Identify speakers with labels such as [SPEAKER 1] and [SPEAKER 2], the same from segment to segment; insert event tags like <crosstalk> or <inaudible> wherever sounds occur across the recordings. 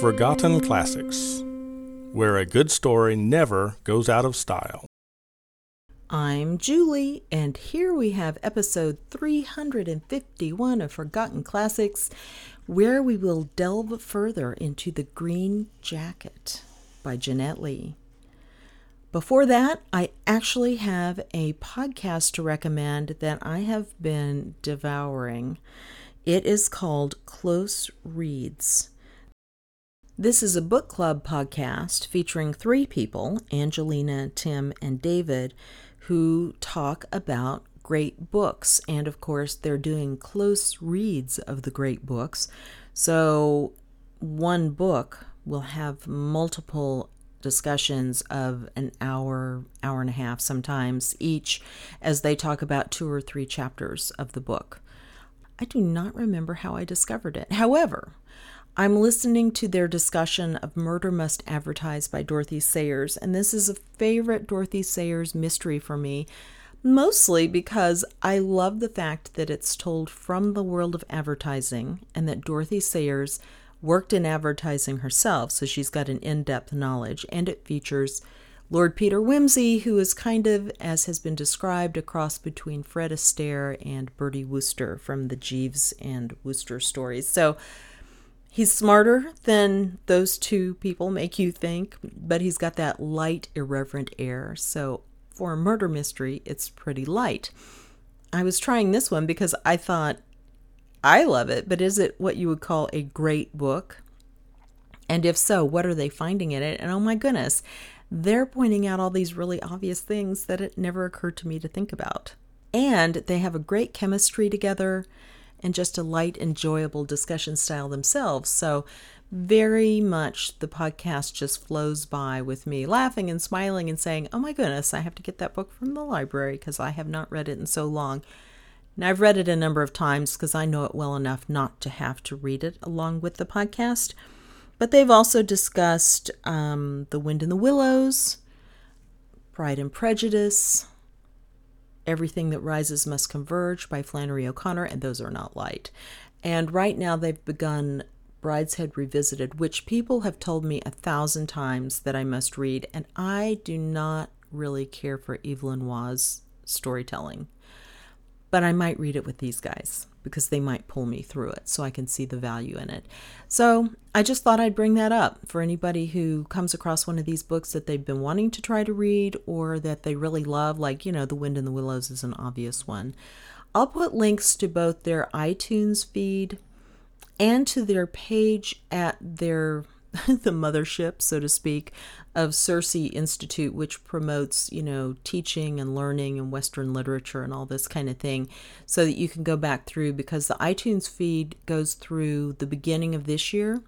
[SPEAKER 1] Forgotten Classics, where a good story never goes out of style.
[SPEAKER 2] I'm Julie, and here we have episode 351 of Forgotten Classics, where we will delve further into The Green Jacket by Jennette Lee. Before that, I actually have a podcast to recommend that I have been devouring. It is called Close Reads. This is a book club podcast featuring three people Angelina, Tim, and David who talk about great books. And of course, they're doing close reads of the great books. So one book will have multiple discussions of an hour, hour and a half sometimes each as they talk about two or three chapters of the book. I do not remember how I discovered it. However, I'm listening to their discussion of Murder Must Advertise by Dorothy Sayers, and this is a favorite Dorothy Sayers mystery for me, mostly because I love the fact that it's told from the world of advertising and that Dorothy Sayers worked in advertising herself, so she's got an in depth knowledge, and it features Lord Peter Wimsey, who is kind of, as has been described, a cross between Fred Astaire and Bertie Wooster from the Jeeves and Wooster stories. So, He's smarter than those two people make you think, but he's got that light, irreverent air. So, for a murder mystery, it's pretty light. I was trying this one because I thought, I love it, but is it what you would call a great book? And if so, what are they finding in it? And oh my goodness, they're pointing out all these really obvious things that it never occurred to me to think about. And they have a great chemistry together and just a light, enjoyable discussion style themselves. So, very much the podcast just flows by with me laughing and smiling and saying, Oh my goodness, I have to get that book from the library because I have not read it in so long. And I've read it a number of times because I know it well enough not to have to read it along with the podcast. But they've also discussed um, The Wind in the Willows, Pride and Prejudice, Everything That Rises Must Converge by Flannery O'Connor, and those are not light. And right now they've begun Brideshead Revisited, which people have told me a thousand times that I must read, and I do not really care for Evelyn Waugh's storytelling. But I might read it with these guys because they might pull me through it so I can see the value in it. So I just thought I'd bring that up for anybody who comes across one of these books that they've been wanting to try to read or that they really love, like, you know, The Wind in the Willows is an obvious one. I'll put links to both their iTunes feed and to their page at their <laughs> the mothership, so to speak, of Circe Institute, which promotes, you know, teaching and learning and Western literature and all this kind of thing, so that you can go back through because the iTunes feed goes through the beginning of this year,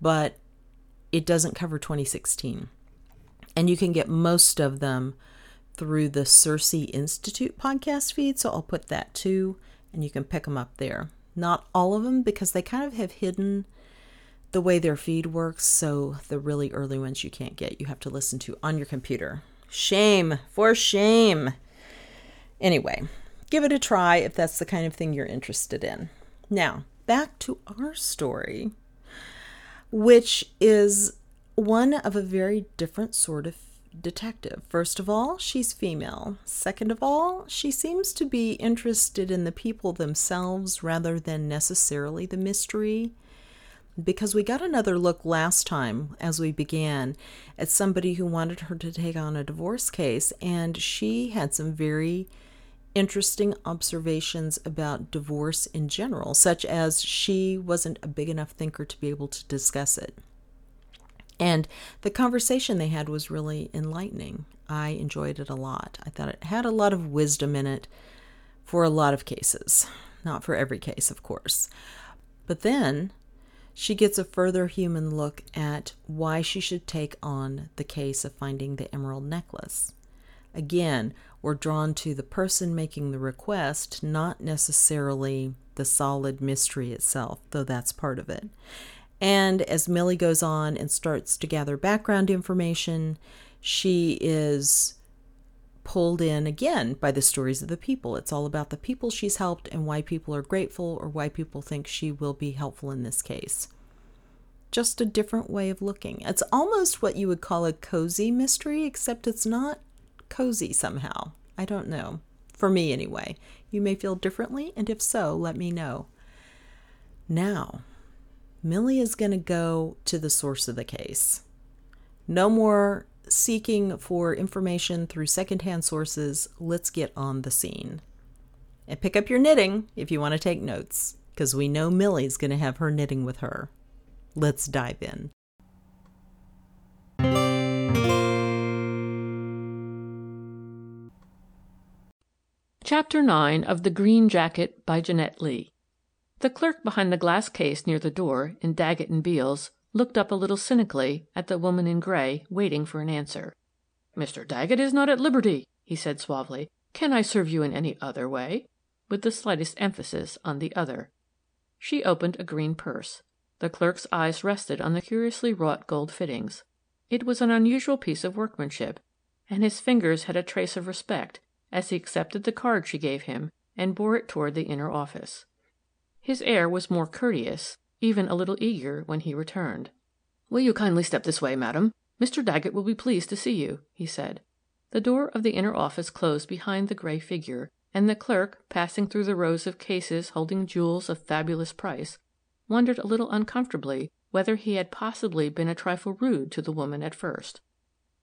[SPEAKER 2] but it doesn't cover 2016. And you can get most of them through the Circe Institute podcast feed, so I'll put that too, and you can pick them up there. Not all of them because they kind of have hidden the way their feed works, so the really early ones you can't get. You have to listen to on your computer. Shame, for shame. Anyway, give it a try if that's the kind of thing you're interested in. Now, back to our story, which is one of a very different sort of detective. First of all, she's female. Second of all, she seems to be interested in the people themselves rather than necessarily the mystery because we got another look last time as we began at somebody who wanted her to take on a divorce case, and she had some very interesting observations about divorce in general, such as she wasn't a big enough thinker to be able to discuss it. And the conversation they had was really enlightening. I enjoyed it a lot. I thought it had a lot of wisdom in it for a lot of cases, not for every case, of course. But then she gets a further human look at why she should take on the case of finding the emerald necklace. Again, we're drawn to the person making the request, not necessarily the solid mystery itself, though that's part of it. And as Milly goes on and starts to gather background information, she is pulled in again by the stories of the people. It's all about the people she's helped and why people are grateful or why people think she will be helpful in this case. just a different way of looking. It's almost what you would call a cozy mystery, except it's not cozy somehow. I don't know. For me, anyway. You may feel differently, and if so, let me know. Now, Milly is going to go to the source of the case. No more seeking for information through secondhand sources. Let's get on the scene. And pick up your knitting if you want to take notes, because we know Milly's going to have her knitting with her. Let's dive in.
[SPEAKER 3] Chapter 9 of The Green Jacket by Jennette Lee. The clerk behind the glass case near the door, in Daggett and Beals, looked up a little cynically at the woman in gray, waiting for an answer. "Mr. Daggett is not at liberty," he said suavely. "Can I serve you in any other way?" with the slightest emphasis on the other. She opened a green purse. The clerk's eyes rested on the curiously wrought gold fittings. It was an unusual piece of workmanship, and his fingers had a trace of respect as he accepted the card she gave him and bore it toward the inner office. His air was more courteous, even a little eager, when he returned. "Will you kindly step this way, madam? Mr. Daggett will be pleased to see you," he said. The door of the inner office closed behind the gray figure, and the clerk, passing through the rows of cases holding jewels of fabulous price, wondered a little uncomfortably whether he had possibly been a trifle rude to the woman at first.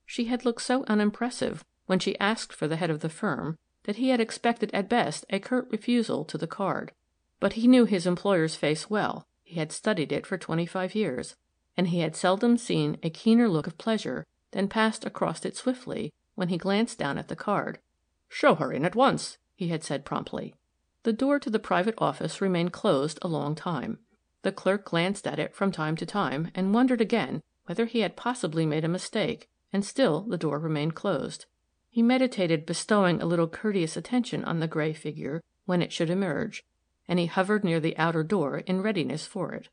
[SPEAKER 3] She had looked so unimpressive when she asked for the head of the firm that he had expected at best a curt refusal to the card. But he knew his employer's face well he had studied it for twenty five years, and he had seldom seen a keener look of pleasure than passed across it swiftly when he glanced down at the card. "Show her in at once," he had said promptly. The door to the private office remained closed a long time. The clerk glanced at it from time to time, and wondered again whether he had possibly made a mistake, and still the door remained closed. He meditated bestowing a little courteous attention on the gray figure when it should emerge, and he hovered near the outer door in readiness for it.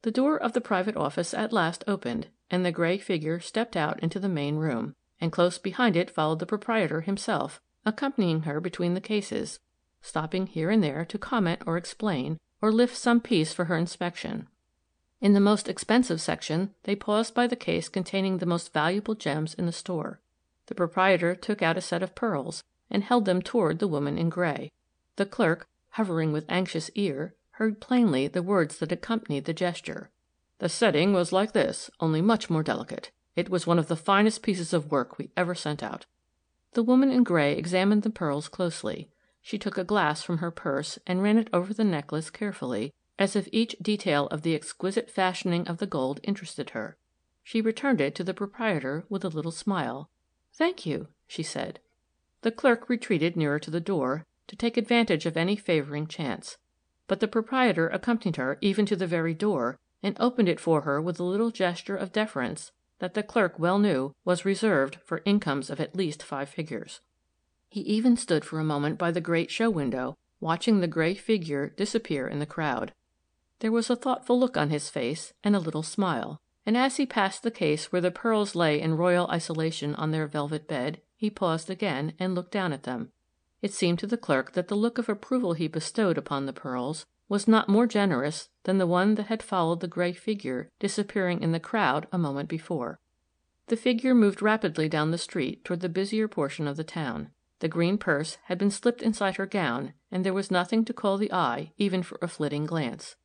[SPEAKER 3] The door of the private office at last opened, and the gray figure stepped out into the main room, and close behind it followed the proprietor himself, accompanying her between the cases, stopping here and there to comment or explain, or lift some piece for her inspection. In the most expensive section they paused by the case containing the most valuable gems in the store. The proprietor took out a set of pearls, and held them toward the woman in gray. The clerk, hovering with anxious ear, heard plainly the words that accompanied the gesture. The setting was like this, only much more delicate. It was one of the finest pieces of work we ever sent out. The woman in gray examined the pearls closely. She took a glass from her purse and ran it over the necklace carefully, as if each detail of the exquisite fashioning of the gold interested her. She returned it to the proprietor with a little smile. "Thank you," she said. The clerk retreated nearer to the door, to take advantage of any favoring chance; but the proprietor accompanied her even to the very door, and opened it for her with a little gesture of deference that the clerk well knew was reserved for incomes of at least five figures. He even stood for a moment by the great show window, watching the gray figure disappear in the crowd. There was a thoughtful look on his face, and a little smile; and as he passed the case where the pearls lay in royal isolation on their velvet bed, he paused again, and looked down at them. It seemed to the clerk that the look of approval he bestowed upon the pearls was not more generous than the one that had followed the gray figure disappearing in the crowd a moment before. The figure moved rapidly down the street toward the busier portion of the town. The green purse had been slipped inside her gown, and there was nothing to call the eye even for a flitting glance.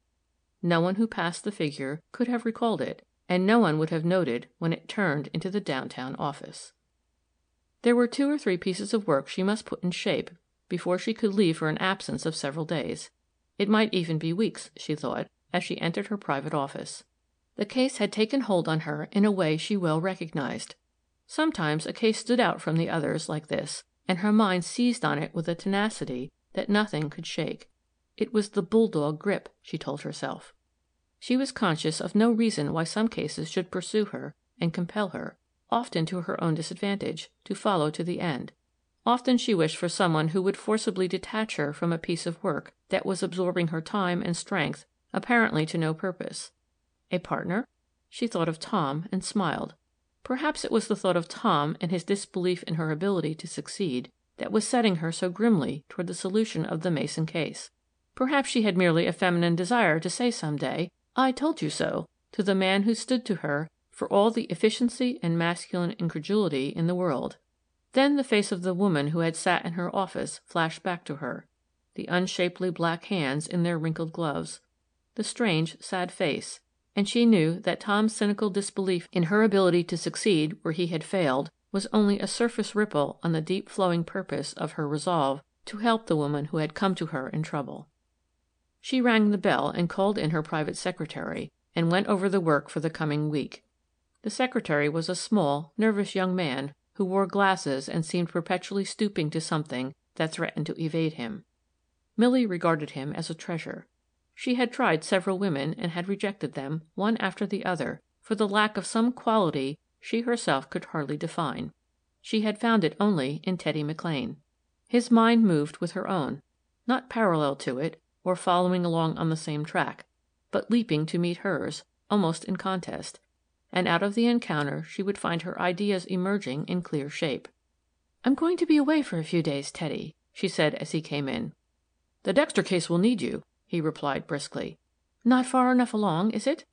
[SPEAKER 3] No one who passed the figure could have recalled it, and no one would have noted when it turned into the downtown office. There were two or three pieces of work she must put in shape before she could leave for an absence of several days. It might even be weeks, she thought, as she entered her private office. The case had taken hold on her in a way she well recognized. Sometimes a case stood out from the others like this and her mind seized on it with a tenacity that nothing could shake. It was the bulldog grip, she told herself. She was conscious of no reason why some cases should pursue her and compel her, often to her own disadvantage, to follow to the end. Often she wished for someone who would forcibly detach her from a piece of work that was absorbing her time and strength apparently to no purpose. A partner? She thought of Tom and smiled. Perhaps it was the thought of Tom and his disbelief in her ability to succeed that was setting her so grimly toward the solution of the Mason case. Perhaps she had merely a feminine desire to say some day, "I told you so," to the man who stood to her for all the efficiency and masculine incredulity in the world. Then the face of the woman who had sat in her office flashed back to her the unshapely black hands in their wrinkled gloves, the strange, sad face, and she knew that Tom's cynical disbelief in her ability to succeed where he had failed was only a surface ripple on the deep flowing purpose of her resolve to help the woman who had come to her in trouble. She rang the bell and called in her private secretary, and went over the work for the coming week. The secretary was a small, nervous young man who wore glasses and seemed perpetually stooping to something that threatened to evade him. Milly regarded him as a treasure. She had tried several women and had rejected them, one after the other, for the lack of some quality she herself could hardly define. She had found it only in Teddy McLean. His mind moved with her own, not parallel to it, or following along on the same track, but leaping to meet hers, almost in contest, and out of the encounter she would find her ideas emerging in clear shape. "I'm going to be away for a few days, Teddy," she said as he came in. "The Dexter case will need you," he replied briskly. "Not far enough along, is it?"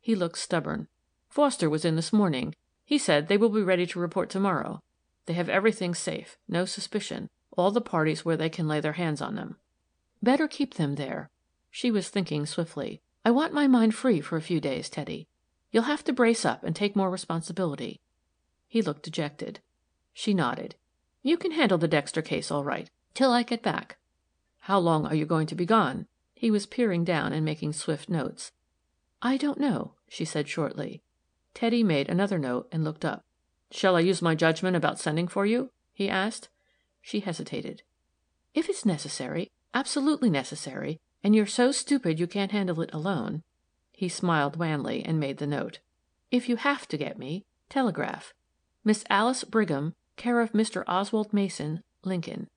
[SPEAKER 3] He looked stubborn. "Foster was in this morning. He said they will be ready to report to morrow. They have everything safe no suspicion all the parties where they can lay their hands on them." "Better keep them there." She was thinking swiftly. "I want my mind free for a few days, Teddy. You'll have to brace up and take more responsibility." He looked dejected. She nodded. "You can handle the Dexter case all right till I get back. How long are you going to be gone?" He was peering down and making swift notes. "I don't know," she said shortly. Teddy made another note and looked up. "Shall I use my judgment about sending for you?" he asked. She hesitated. "If it's necessary absolutely necessary and you're so stupid you can't handle it alone" he smiled wanly and made the note. "If you have to get me, telegraph. Miss Alice Brigham, care of Mr. Oswald Mason, Lincoln."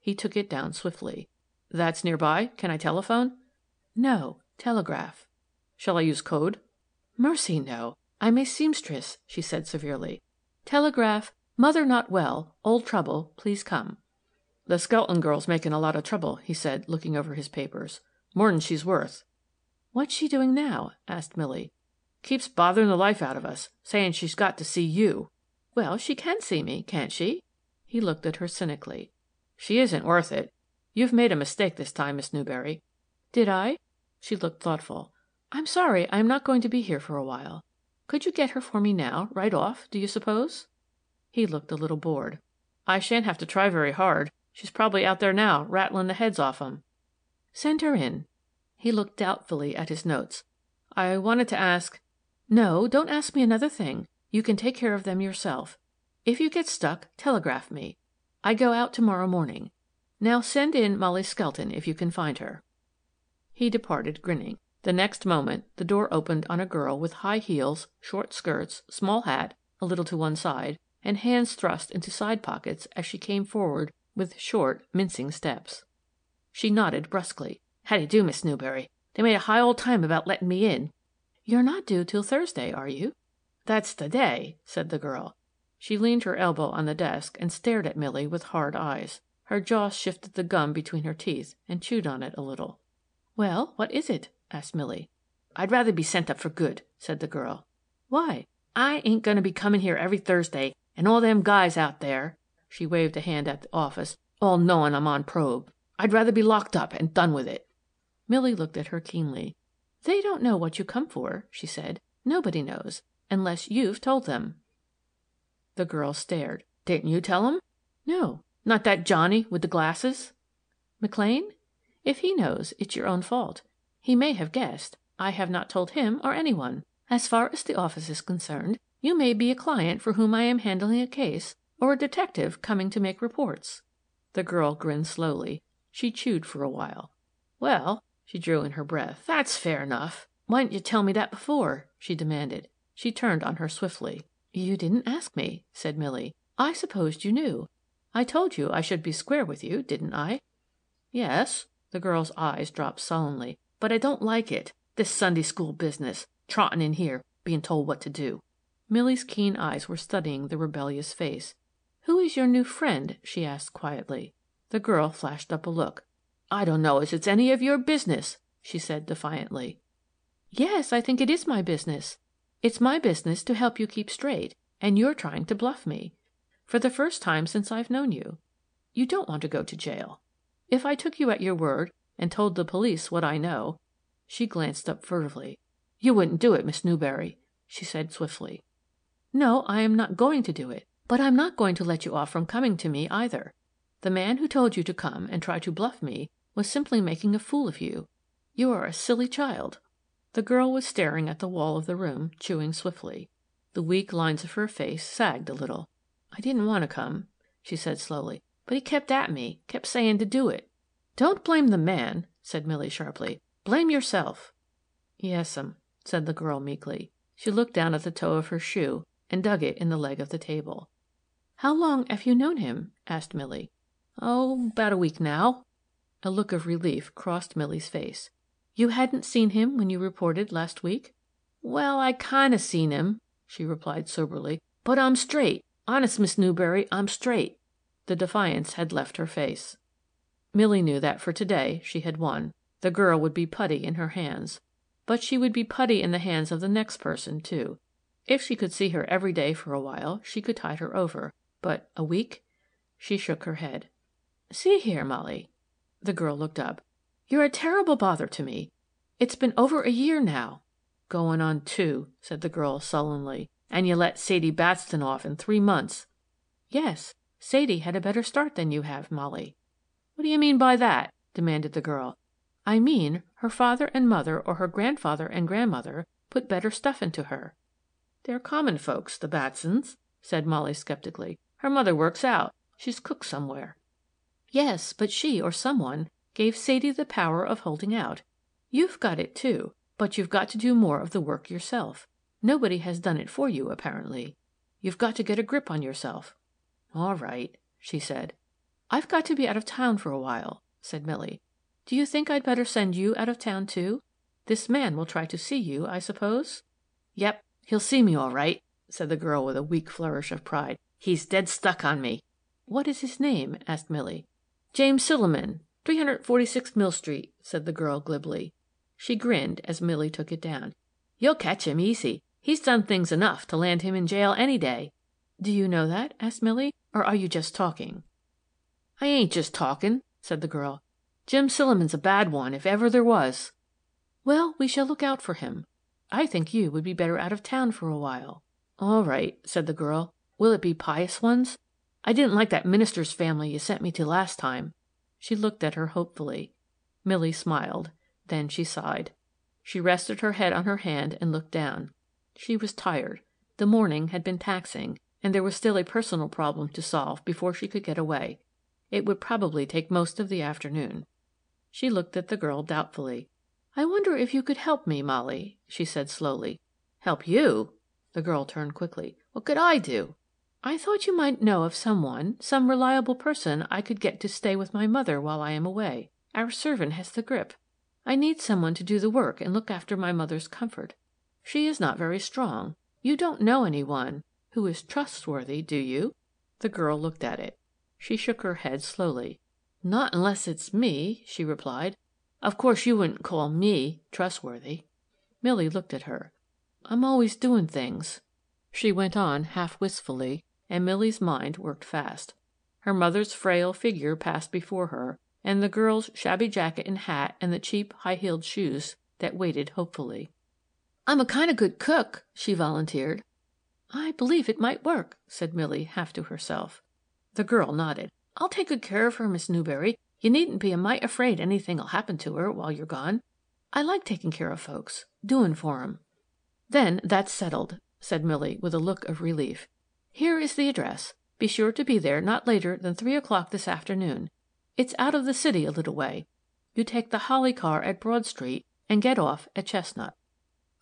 [SPEAKER 3] He took it down swiftly. "That's near by? Can I telephone?" "No. Telegraph." "Shall I use code?" "Mercy, no. I'm a seamstress," she said severely. "Telegraph, 'Mother not well. Old trouble. Please come.'" "The Skelton girl's making a lot of trouble," he said, looking over his papers. "More'n she's worth." "What's she doing now?" asked Milly. "Keeps bothering the life out of us, saying she's got to see you." "Well, she can see me, can't she?" He looked at her cynically. "She isn't worth it. You've made a mistake this time, Miss Newberry." "Did I?" She looked thoughtful. "I'm sorry I am not going to be here for a while. Could you get her for me now, right off, do you suppose?" He looked a little bored. "I shan't have to try very hard. She's probably out there now, rattling the heads off 'em." "Send her in." He looked doubtfully at his notes. "I wanted to ask "No, don't ask me another thing. You can take care of them yourself. If you get stuck, telegraph me. I go out to morrow morning. Now send in Molly Skelton if you can find her." He departed, grinning. The next moment the door opened on a girl with high heels, short skirts, small hat, a little to one side, and hands thrust into side pockets as she came forward with short, mincing steps. She nodded brusquely. "How do Miss Newberry? They made a high old time about letting me in." "You're not due till Thursday, are you?" "That's the day," said the girl. She leaned her elbow on the desk and stared at Milly with hard eyes. Her jaw shifted the gum between her teeth and chewed on it a little. "Well, what is it?" asked Milly. "I'd rather be sent up for good," said the girl. "Why?" "I ain't going to be coming here every Thursday, and all them guys out there" she waved a hand at the office "all knowing I'm on probe. I'd rather be locked up and done with it." Milly looked at her keenly. "They don't know what you come for," she said. "Nobody knows, unless you've told them." The girl stared. "Didn't you tell 'em?" "No. Not that Johnny with the glasses?" "McLean? If he knows, it's your own fault. He may have guessed. I have not told him or any one. As far as the office is concerned, you may be a client for whom I am handling a case, or a detective coming to make reports." The girl grinned slowly. She chewed for a while. "Well," she drew in her breath, "that's fair enough. Why didn't you tell me that before?" she demanded. She turned on her swiftly. "You didn't ask me," said Milly. "I supposed you knew. I told you I should be square with you, didn't I?" "Yes." The girl's eyes dropped sullenly. "But I don't like it this Sunday school business trotting in here, being told what to do." Milly's keen eyes were studying the rebellious face. "Who is your new friend?" she asked quietly. The girl flashed up a look. "I don't know as it's any of your business," she said defiantly. Yes, I think it is my business. It's my business to help you keep straight, and you're trying to bluff me. For the first time since I've known you. You don't want to go to jail. If I took you at your word and told the police what I know she glanced up furtively. "You wouldn't do it, Miss Newberry," she said swiftly. "No, I am not going to do it. But I'm not going to let you off from coming to me, either. The man who told you to come and try to bluff me was simply making a fool of you. You are a silly child." The girl was staring at the wall of the room, chewing swiftly. The weak lines of her face sagged a little. "I didn't want to come," she said slowly but he kept at me, kept saying to do it." "Don't blame the man," said Milly sharply. "Blame yourself." "Yes'm," um, said the girl meekly. She looked down at the toe of her shoe and dug it in the leg of the table. "How long have you known him?" asked Milly. "Oh, about a week now." A look of relief crossed Milly's face. "You hadn't seen him when you reported last week?" "Well, I kind of seen him," she replied soberly. "But I'm straight. Honest, Miss Newberry, I'm straight. The defiance had left her face. Milly knew that for to day she had won. The girl would be putty in her hands. But she would be putty in the hands of the next person, too. If she could see her every day for a while, she could tide her over. But a week? She shook her head. "See here, Molly." The girl looked up. "You're a terrible bother to me. It's been over a year now." "Going on two," said the girl sullenly. "And you let Sadie Bateston off in three months." "Yes. Sadie had a better start than you have, Molly." "What do you mean by that?" demanded the girl. "I mean her father and mother or her grandfather and grandmother put better stuff into her." "They're common folks, the Batsons," said Molly skeptically. "Her mother works out. She's cook somewhere." "Yes, but she, or some one, gave Sadie the power of holding out. You've got it, too, but you've got to do more of the work yourself. Nobody has done it for you, apparently. You've got to get a grip on yourself. "All right," she said. "I've got to be out of town for a while," said Milly. "Do you think I'd better send you out of town, too? This man will try to see you, I suppose?" "Yep, he'll see me all right," said the girl with a weak flourish of pride. "He's dead stuck on me." "What is his name?" asked Milly. "James Silliman, 346 Mill Street," said the girl glibly. She grinned as Milly took it down. "You'll catch him easy. He's done things enough to land him in jail any day." "Do you know that?" asked Milly. Or are you just talking?" "I ain't just talking," said the girl. "Jim Silliman's a bad one, if ever there was." "Well, we shall look out for him. I think you would be better out of town for a while." "All right," said the girl. "Will it be pious ones? I didn't like that minister's family you sent me to last time." She looked at her hopefully. Milly smiled. Then she sighed. She rested her head on her hand and looked down. She was tired. The morning had been taxing and there was still a personal problem to solve before she could get away. It would probably take most of the afternoon. She looked at the girl doubtfully. "I wonder if you could help me, Molly," she said slowly. "Help you?" The girl turned quickly. "What could I do?" "I thought you might know of some one, some reliable person I could get to stay with my mother while I am away. Our servant has the grip. I need some one to do the work and look after my mother's comfort. She is not very strong. You don't know any one who is trustworthy, do you?" The girl looked at it. She shook her head slowly. "Not unless it's me," she replied. "Of course you wouldn't call me trustworthy." Milly looked at her. "I'm always doing things," she went on half wistfully, and Milly's mind worked fast. Her mother's frail figure passed before her, and the girl's shabby jacket and hat and the cheap, high heeled shoes that waited hopefully. "I'm a kind of good cook," she volunteered. "I believe it might work," said Milly, half to herself. The girl nodded. "I'll take good care of her, Miss Newberry. You needn't be a mite afraid anything'll happen to her while you're gone. I like taking care of folks doing for 'em." "Then that's settled," said Milly, with a look of relief. "Here is the address. Be sure to be there not later than three o'clock this afternoon. It's out of the city a little way. You take the Holly car at Broad Street, and get off at Chestnut."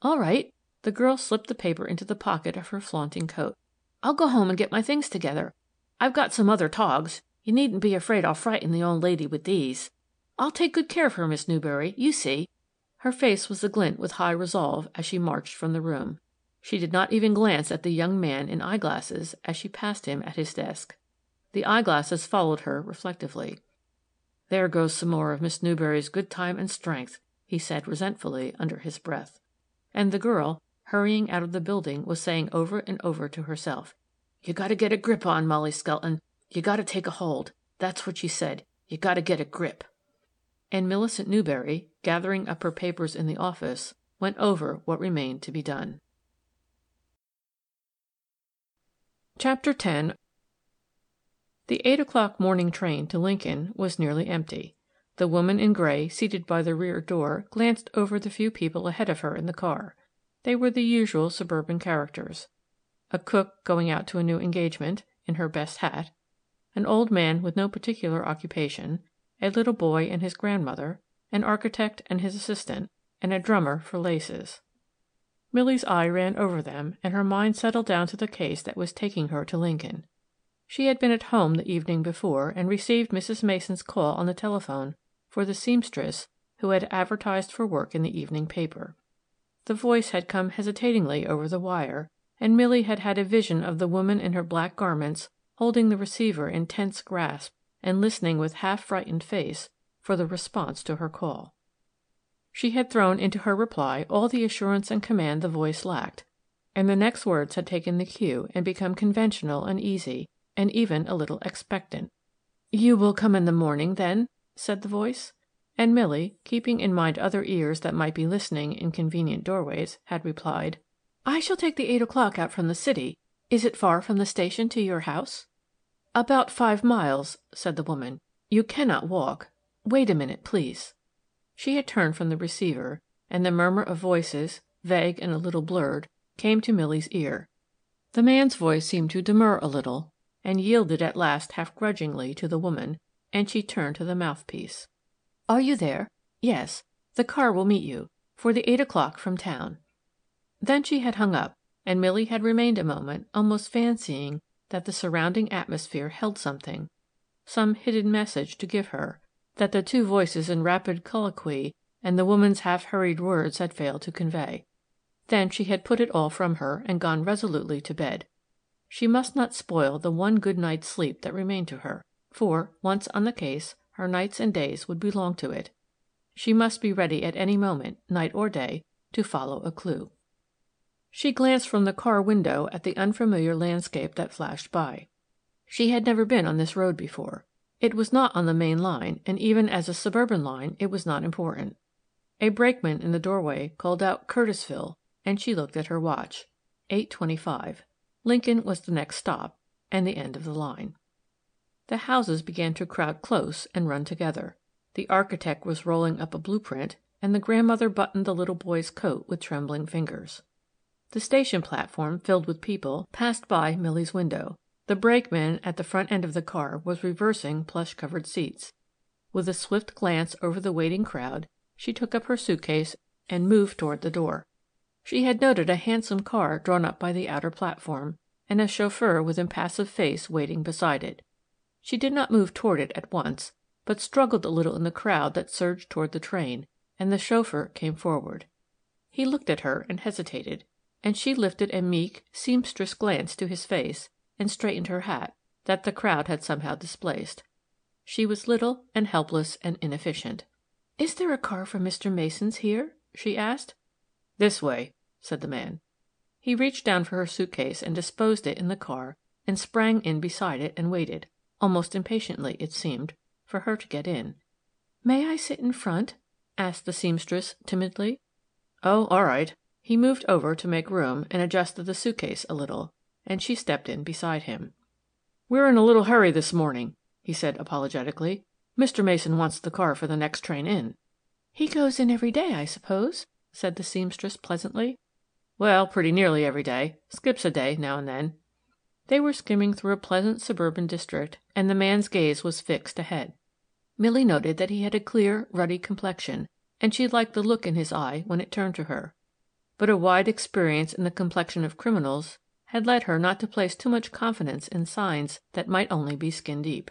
[SPEAKER 3] "All right. The girl slipped the paper into the pocket of her flaunting coat. "I'll go home and get my things together. I've got some other togs. You needn't be afraid I'll frighten the old lady with these. I'll take good care of her, Miss Newberry, you see." Her face was aglint with high resolve as she marched from the room. She did not even glance at the young man in eye glasses as she passed him at his desk. The eye glasses followed her reflectively. "There goes some more of Miss Newberry's good time and strength," he said resentfully under his breath. and the girl, hurrying out of the building, was saying over and over to herself, "You got to get a grip on, Molly Skelton. You got to take a hold. That's what she said. You got to get a grip." And Millicent Newberry, gathering up her papers in the office, went over what remained to be done. Chapter 10 The eight o'clock morning train to Lincoln was nearly empty. The woman in gray, seated by the rear door, glanced over the few people ahead of her in the car. They were the usual suburban characters a cook going out to a new engagement, in her best hat, an old man with no particular occupation, a little boy and his grandmother, an architect and his assistant, and a drummer for laces. Milly's eye ran over them, and her mind settled down to the case that was taking her to Lincoln. She had been at home the evening before, and received Mrs. Mason's call on the telephone for the seamstress who had advertised for work in the evening paper. The voice had come hesitatingly over the wire, and Milly had had a vision of the woman in her black garments holding the receiver in tense grasp and listening with half frightened face for the response to her call. She had thrown into her reply all the assurance and command the voice lacked, and the next words had taken the cue and become conventional and easy, and even a little expectant. "You will come in the morning, then?" said the voice; and Milly, keeping in mind other ears that might be listening in convenient doorways, had replied, "I shall take the eight o'clock out from the city. Is it far from the station to your house?" "About five miles," said the woman. "You cannot walk. Wait a minute, please." She had turned from the receiver, and the murmur of voices, vague and a little blurred, came to Milly's ear. The man's voice seemed to demur a little, and yielded at last half grudgingly to the woman and she turned to the mouthpiece. "Are you there? Yes. The car will meet you. For the eight o'clock from town." Then she had hung up, and Milly had remained a moment almost fancying that the surrounding atmosphere held something some hidden message to give her, that the two voices in rapid colloquy and the woman's half hurried words had failed to convey. Then she had put it all from her and gone resolutely to bed. She must not spoil the one good night's sleep that remained to her for, once on the case, her nights and days would belong to it. She must be ready at any moment, night or day, to follow a clue. She glanced from the car window at the unfamiliar landscape that flashed by. She had never been on this road before. It was not on the main line, and even as a suburban line it was not important. A brakeman in the doorway called out Curtisville, and she looked at her watch. Eight twenty-five. Lincoln was the next stop, and the end of the line. The houses began to crowd close and run together. The architect was rolling up a blue print, and the grandmother buttoned the little boy's coat with trembling fingers. The station platform, filled with people, passed by Milly's window. The brakeman at the front end of the car was reversing plush covered seats. With a swift glance over the waiting crowd, she took up her suitcase and moved toward the door. She had noted a handsome car drawn up by the outer platform, and a chauffeur with impassive face waiting beside it. She did not move toward it at once, but struggled a little in the crowd that surged toward the train, and the chauffeur came forward. He looked at her and hesitated, and she lifted a meek, seamstress glance to his face and straightened her hat, that the crowd had somehow displaced. She was little and helpless and inefficient. "Is there a car for Mr. Mason's here?" she asked. "This way," said the man. He reached down for her suitcase and disposed it in the car and sprang in beside it and waited almost impatiently, it seemed, for her to get in. "May I sit in front?" asked the seamstress, timidly. "Oh, all right." He moved over to make room and adjusted the suitcase a little, and she stepped in beside him. "We're in a little hurry this morning," he said apologetically. "Mr. Mason wants the car for the next train in." "He goes in every day, I suppose?" said the seamstress pleasantly. "Well, pretty nearly every day. Skips a day now and then. They were skimming through a pleasant suburban district, and the man's gaze was fixed ahead. Milly noted that he had a clear, ruddy complexion, and she liked the look in his eye when it turned to her. But a wide experience in the complexion of criminals had led her not to place too much confidence in signs that might only be skin deep.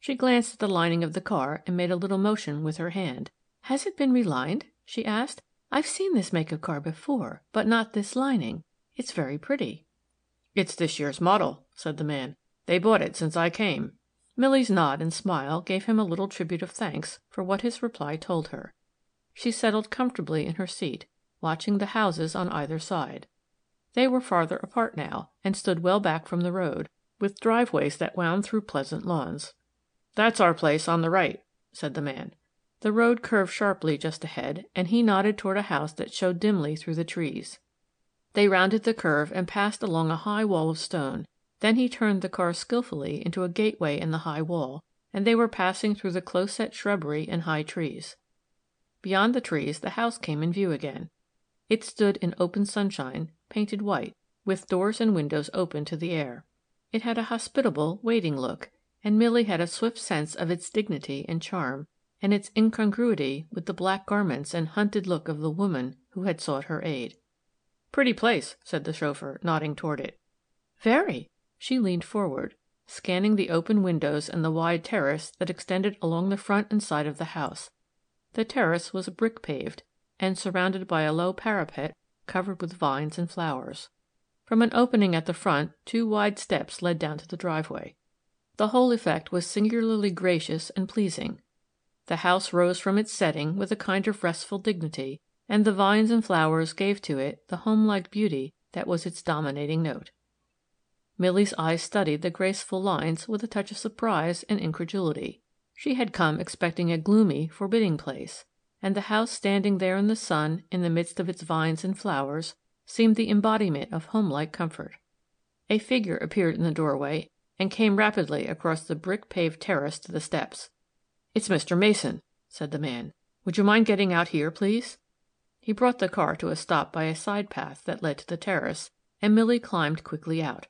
[SPEAKER 3] She glanced at the lining of the car and made a little motion with her hand. "Has it been relined?" she asked. "I've seen this make of car before, but not this lining. It's very pretty." "It's this year's model," said the man. "They bought it since I came." Milly's nod and smile gave him a little tribute of thanks for what his reply told her. She settled comfortably in her seat, watching the houses on either side. They were farther apart now, and stood well back from the road, with driveways that wound through pleasant lawns. "That's our place on the right," said the man. The road curved sharply just ahead, and he nodded toward a house that showed dimly through the trees. They rounded the curve and passed along a high wall of stone, then he turned the car skillfully into a gateway in the high wall, and they were passing through the close set shrubbery and high trees. Beyond the trees the house came in view again. It stood in open sunshine, painted white, with doors and windows open to the air. It had a hospitable, waiting look, and Milly had a swift sense of its dignity and charm, and its incongruity with the black garments and hunted look of the woman who had sought her aid. "Pretty place," said the chauffeur, nodding toward it. "Very." She leaned forward, scanning the open windows and the wide terrace that extended along the front and side of the house. The terrace was brick paved, and surrounded by a low parapet covered with vines and flowers. From an opening at the front two wide steps led down to the driveway. The whole effect was singularly gracious and pleasing. The house rose from its setting with a kind of restful dignity, and the vines and flowers gave to it the homelike beauty that was its dominating note. Milly's eyes studied the graceful lines with a touch of surprise and incredulity. She had come expecting a gloomy, forbidding place, and the house standing there in the sun, in the midst of its vines and flowers, seemed the embodiment of homelike comfort. A figure appeared in the doorway and came rapidly across the brick paved terrace to the steps. "It's Mr. Mason," said the man. "Would you mind getting out here, please?" He brought the car to a stop by a side path that led to the terrace, and Milly climbed quickly out.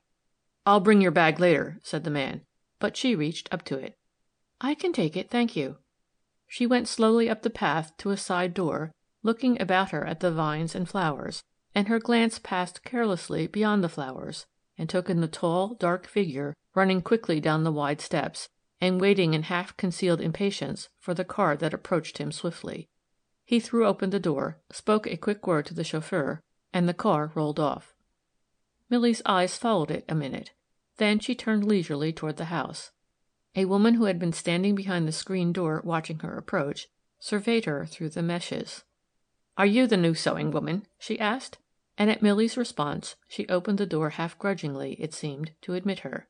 [SPEAKER 3] "I'll bring your bag later," said the man, but she reached up to it. "I can take it, thank you." She went slowly up the path to a side door, looking about her at the vines and flowers, and her glance passed carelessly beyond the flowers, and took in the tall, dark figure running quickly down the wide steps, and waiting in half concealed impatience for the car that approached him swiftly. He threw open the door, spoke a quick word to the chauffeur, and the car rolled off. Milly's eyes followed it a minute. Then she turned leisurely toward the house. A woman who had been standing behind the screen door watching her approach, surveyed her through the meshes. "Are you the new sewing woman?" she asked, and at Milly's response she opened the door half grudgingly, it seemed, to admit her.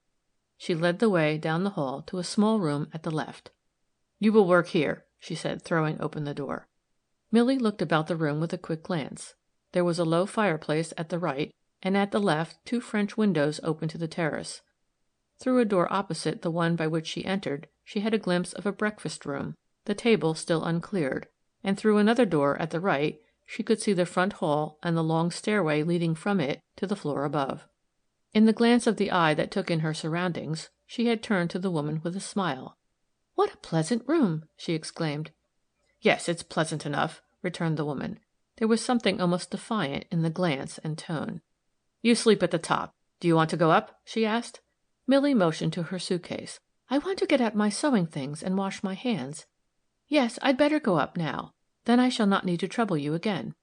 [SPEAKER 3] She led the way down the hall to a small room at the left. "You will work here," she said, throwing open the door. Milly looked about the room with a quick glance. There was a low fireplace at the right, and at the left two French windows opened to the terrace. Through a door opposite the one by which she entered she had a glimpse of a breakfast room, the table still uncleared, and through another door at the right she could see the front hall and the long stairway leading from it to the floor above. In the glance of the eye that took in her surroundings, she had turned to the woman with a smile. "What a pleasant room!" she exclaimed. "Yes, it's pleasant enough," returned the woman. There was something almost defiant in the glance and tone. You sleep at the top. Do you want to go up?" she asked. Milly motioned to her suitcase. "I want to get out my sewing things and wash my hands. Yes, I'd better go up now. Then I shall not need to trouble you again."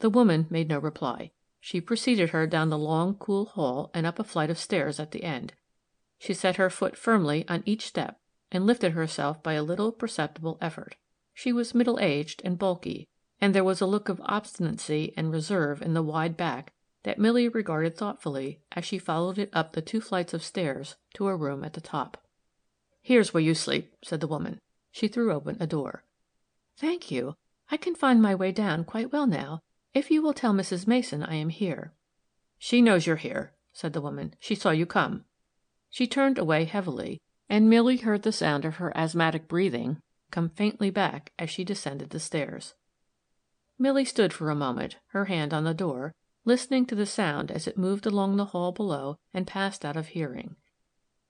[SPEAKER 3] The woman made no reply. She preceded her down the long, cool hall and up a flight of stairs at the end. She set her foot firmly on each step and lifted herself by a little perceptible effort. She was middle aged and bulky, and there was a look of obstinacy and reserve in the wide back that Milly regarded thoughtfully as she followed it up the two flights of stairs to a room at the top. "Here's where you sleep," said the woman. She threw open a door. "Thank you. I can find my way down quite well now, if you will tell Mrs. Mason I am here." "She knows you're here," said the woman. "She saw you come." She turned away heavily, and Milly heard the sound of her asthmatic breathing come faintly back as she descended the stairs. Milly stood for a moment, her hand on the door, listening to the sound as it moved along the hall below and passed out of hearing.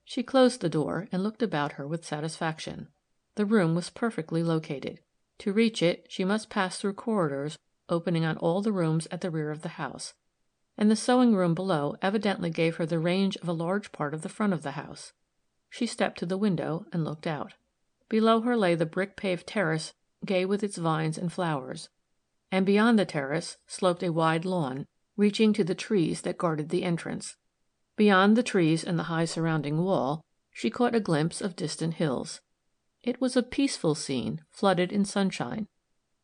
[SPEAKER 3] She closed the door and looked about her with satisfaction. The room was perfectly located. To reach it she must pass through corridors opening on all the rooms at the rear of the house, and the sewing room below evidently gave her the range of a large part of the front of the house. She stepped to the window and looked out. Below her lay the brick paved terrace gay with its vines and flowers, and beyond the terrace sloped a wide lawn, reaching to the trees that guarded the entrance. Beyond the trees and the high surrounding wall, she caught a glimpse of distant hills. It was a peaceful scene, flooded in sunshine.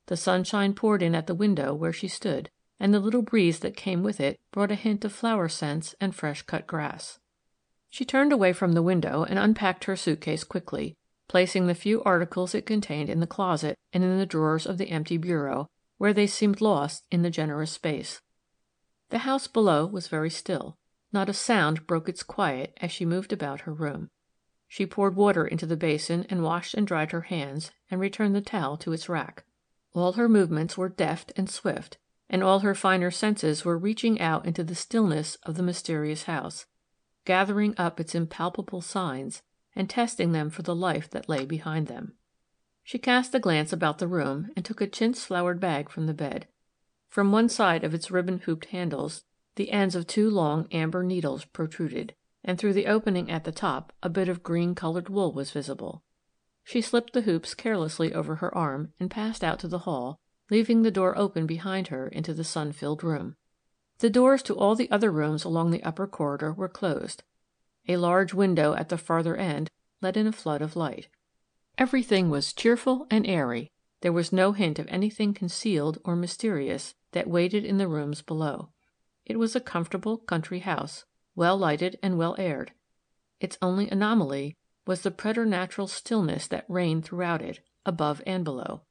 [SPEAKER 3] The sunshine poured in at the window where she stood, and the little breeze that came with it brought a hint of flower scents and fresh cut grass. She turned away from the window and unpacked her suit case quickly, placing the few articles it contained in the closet and in the drawers of the empty bureau, where they seemed lost in the generous space. The house below was very still. Not a sound broke its quiet as she moved about her room. She poured water into the basin and washed and dried her hands and returned the towel to its rack. All her movements were deft and swift, and all her finer senses were reaching out into the stillness of the mysterious house, gathering up its impalpable signs and testing them for the life that lay behind them. She cast a glance about the room and took a chintz flowered bag from the bed. From one side of its ribbon hooped handles the ends of two long amber needles protruded, and through the opening at the top a bit of green colored wool was visible. She slipped the hoops carelessly over her arm and passed out to the hall, leaving the door open behind her into the sun filled room. The doors to all the other rooms along the upper corridor were closed. A large window at the farther end let in a flood of light. Everything was cheerful and airy; there was no hint of anything concealed or mysterious that waited in the rooms below. It was a comfortable country house, well lighted and well aired. Its only anomaly was the preternatural stillness that reigned throughout it, above and below.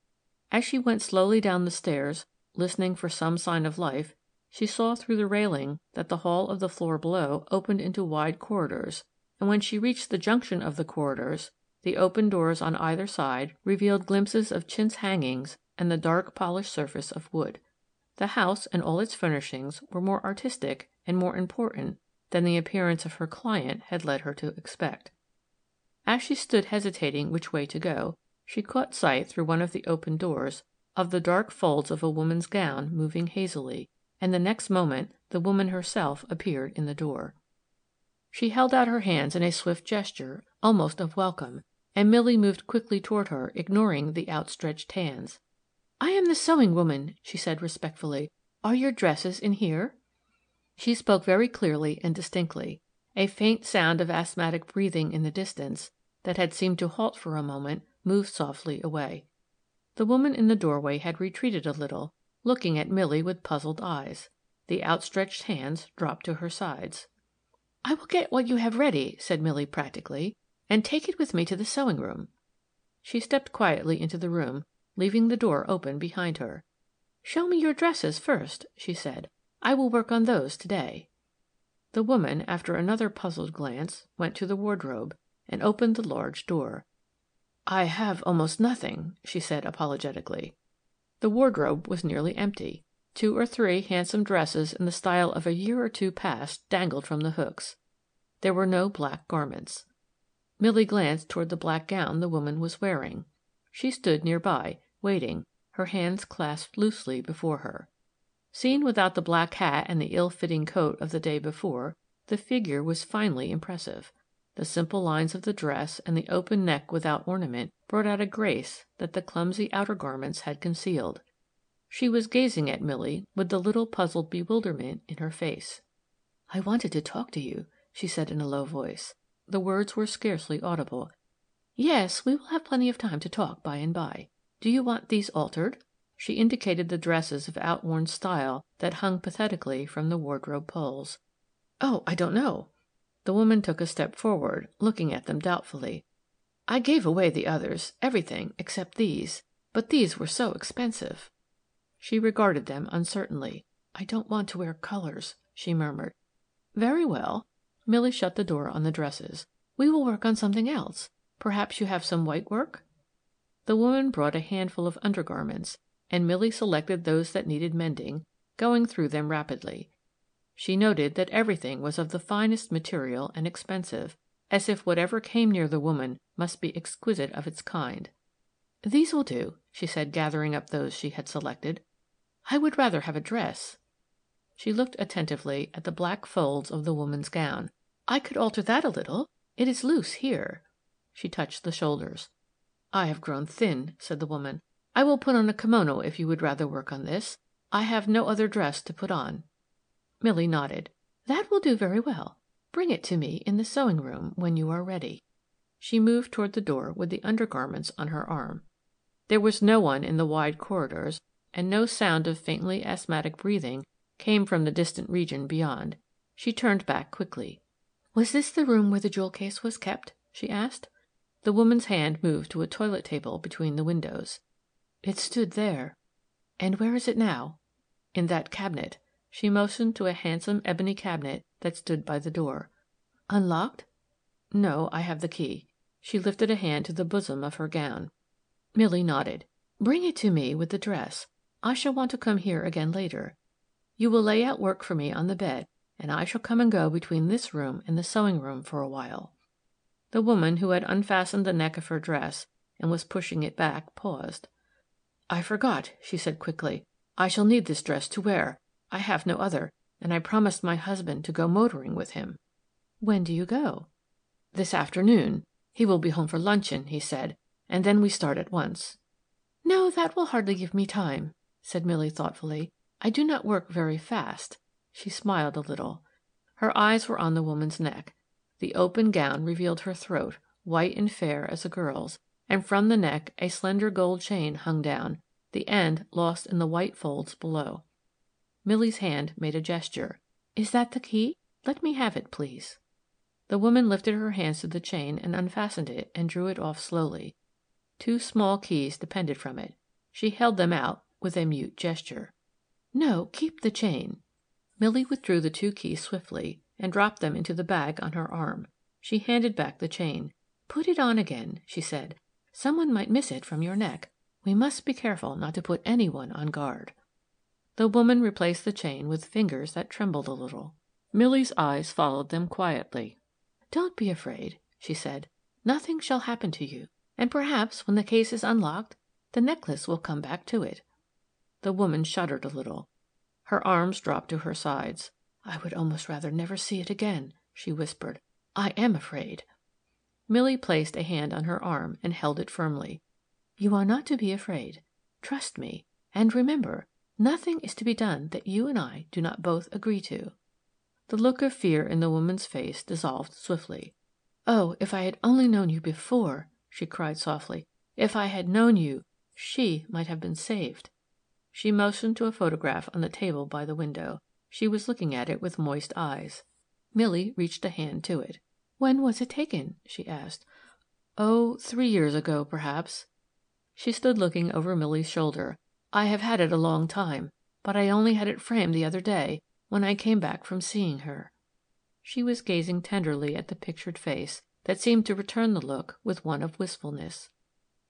[SPEAKER 3] As she went slowly down the stairs, listening for some sign of life she saw through the railing that the hall of the floor below opened into wide corridors, and when she reached the junction of the corridors, the open doors on either side revealed glimpses of chintz hangings and the dark polished surface of wood. The house and all its furnishings were more artistic and more important than the appearance of her client had led her to expect. As she stood hesitating which way to go, she caught sight through one of the open doors of the dark folds of a woman's gown moving hazily and the next moment the woman herself appeared in the door. She held out her hands in a swift gesture, almost of welcome, and Milly moved quickly toward her, ignoring the outstretched hands. "I am the sewing woman," she said respectfully. "Are your dresses in here?" She spoke very clearly and distinctly. A faint sound of asthmatic breathing in the distance, that had seemed to halt for a moment, moved softly away. The woman in the doorway had retreated a little looking at Milly with puzzled eyes. The outstretched hands dropped to her sides. "I will get what you have ready," said Milly practically, "and take it with me to the sewing room." She stepped quietly into the room, leaving the door open behind her. "Show me your dresses first," she said. "I will work on those to day." The woman, after another puzzled glance, went to the wardrobe, and opened the large door. "I have almost nothing," she said apologetically. The wardrobe was nearly empty. Two or three handsome dresses in the style of a year or two past dangled from the hooks. There were no black garments. Milly glanced toward the black gown the woman was wearing. She stood near by, waiting, her hands clasped loosely before her. Seen without the black hat and the ill fitting coat of the day before, the figure was finely impressive. The simple lines of the dress and the open neck without ornament brought out a grace that the clumsy outer garments had concealed. She was gazing at Milly with the little puzzled bewilderment in her face. "I wanted to talk to you," she said in a low voice. The words were scarcely audible. "Yes, we will have plenty of time to talk by and by. Do you want these altered?" She indicated the dresses of outworn style that hung pathetically from the wardrobe poles. "Oh, I don't know." The woman took a step forward, looking at them doubtfully. "I gave away the others everything except these but these were so expensive." She regarded them uncertainly. "I don't want to wear colors," she murmured. "Very well." Milly shut the door on the dresses. "We will work on something else. Perhaps you have some white work?" The woman brought a handful of undergarments, and Milly selected those that needed mending, going through them rapidly. She noted that everything was of the finest material and expensive, as if whatever came near the woman must be exquisite of its kind. "These will do," she said, gathering up those she had selected. "I would rather have a dress." She looked attentively at the black folds of the woman's gown. "I could alter that a little. It is loose here." She touched the shoulders. "I have grown thin," said the woman. "I will put on a kimono if you would rather work on this. I have no other dress to put on." Milly nodded. "That will do very well. Bring it to me in the sewing room when you are ready." She moved toward the door with the undergarments on her arm. There was no one in the wide corridors, and no sound of faintly asthmatic breathing came from the distant region beyond. She turned back quickly. "Was this the room where the jewel case was kept?" she asked. The woman's hand moved to a toilet table between the windows. "It stood there." "And where is it now?" "In that cabinet." She motioned to a handsome ebony cabinet that stood by the door. "Unlocked?" "No, I have the key." She lifted a hand to the bosom of her gown. Milly nodded. "Bring it to me with the dress. I shall want to come here again later. You will lay out work for me on the bed, and I shall come and go between this room and the sewing room for a while." The woman, who had unfastened the neck of her dress, and was pushing it back, paused. "I forgot," she said quickly. "I shall need this dress to wear. I have no other, and I promised my husband to go motoring with him." "When do you go?" "This afternoon. He will be home for luncheon, he said, and then we start at once." "No, that will hardly give me time," said Milly thoughtfully. "I do not work very fast." She smiled a little. Her eyes were on the woman's neck. The open gown revealed her throat, white and fair as a girl's, and from the neck a slender gold chain hung down, the end lost in the white folds below. Milly's hand made a gesture. "Is that the key? Let me have it, please." The woman lifted her hands to the chain and unfastened it and drew it off slowly. Two small keys depended from it. She held them out with a mute gesture. "No, keep the chain." Milly withdrew the two keys swiftly, and dropped them into the bag on her arm. She handed back the chain. "Put it on again," she said. "Some one might miss it from your neck. We must be careful not to put any one on guard." The woman replaced the chain with fingers that trembled a little. Milly's eyes followed them quietly. "Don't be afraid," she said. "Nothing shall happen to you and perhaps when the case is unlocked, the necklace will come back to it." The woman shuddered a little. Her arms dropped to her sides. "I would almost rather never see it again," she whispered. "I am afraid." Milly placed a hand on her arm and held it firmly. "You are not to be afraid. Trust me, and remember, nothing is to be done that you and I do not both agree to." The look of fear in the woman's face dissolved swiftly. "Oh, if I had only known you before!" she cried softly. "If I had known you, she might have been saved." She motioned to a photograph on the table by the window. She was looking at it with moist eyes. Milly reached a hand to it. "When was it taken?" she asked. "Oh, three years ago, perhaps." She stood looking over Milly's shoulder. "I have had it a long time, but I only had it framed the other day, when I came back from seeing her." She was gazing tenderly at the pictured face, that seemed to return the look with one of wistfulness.